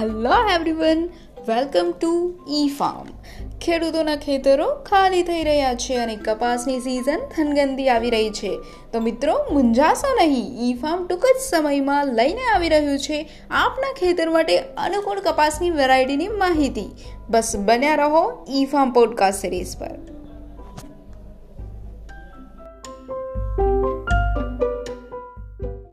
Hello everyone welcome to E Farm ખેડૂતોના ખેતરો ખાલી થઈ રહ્યા છે અને કપાસની સિઝન થનગંદી આવી રહી છે. તો મિત્રો મુંજાશો નહીં. ઈ ફાર્મ ટૂંક જ સમયમાં લઈને આવી રહ્યું છે આપના ખેતર માટે અનુકૂળ કપાસની વેરાયટીની માહિતી. બસ બન્યા રહો ઈ ફાર્મ પોડકાસ્ટ સિરીઝ પર.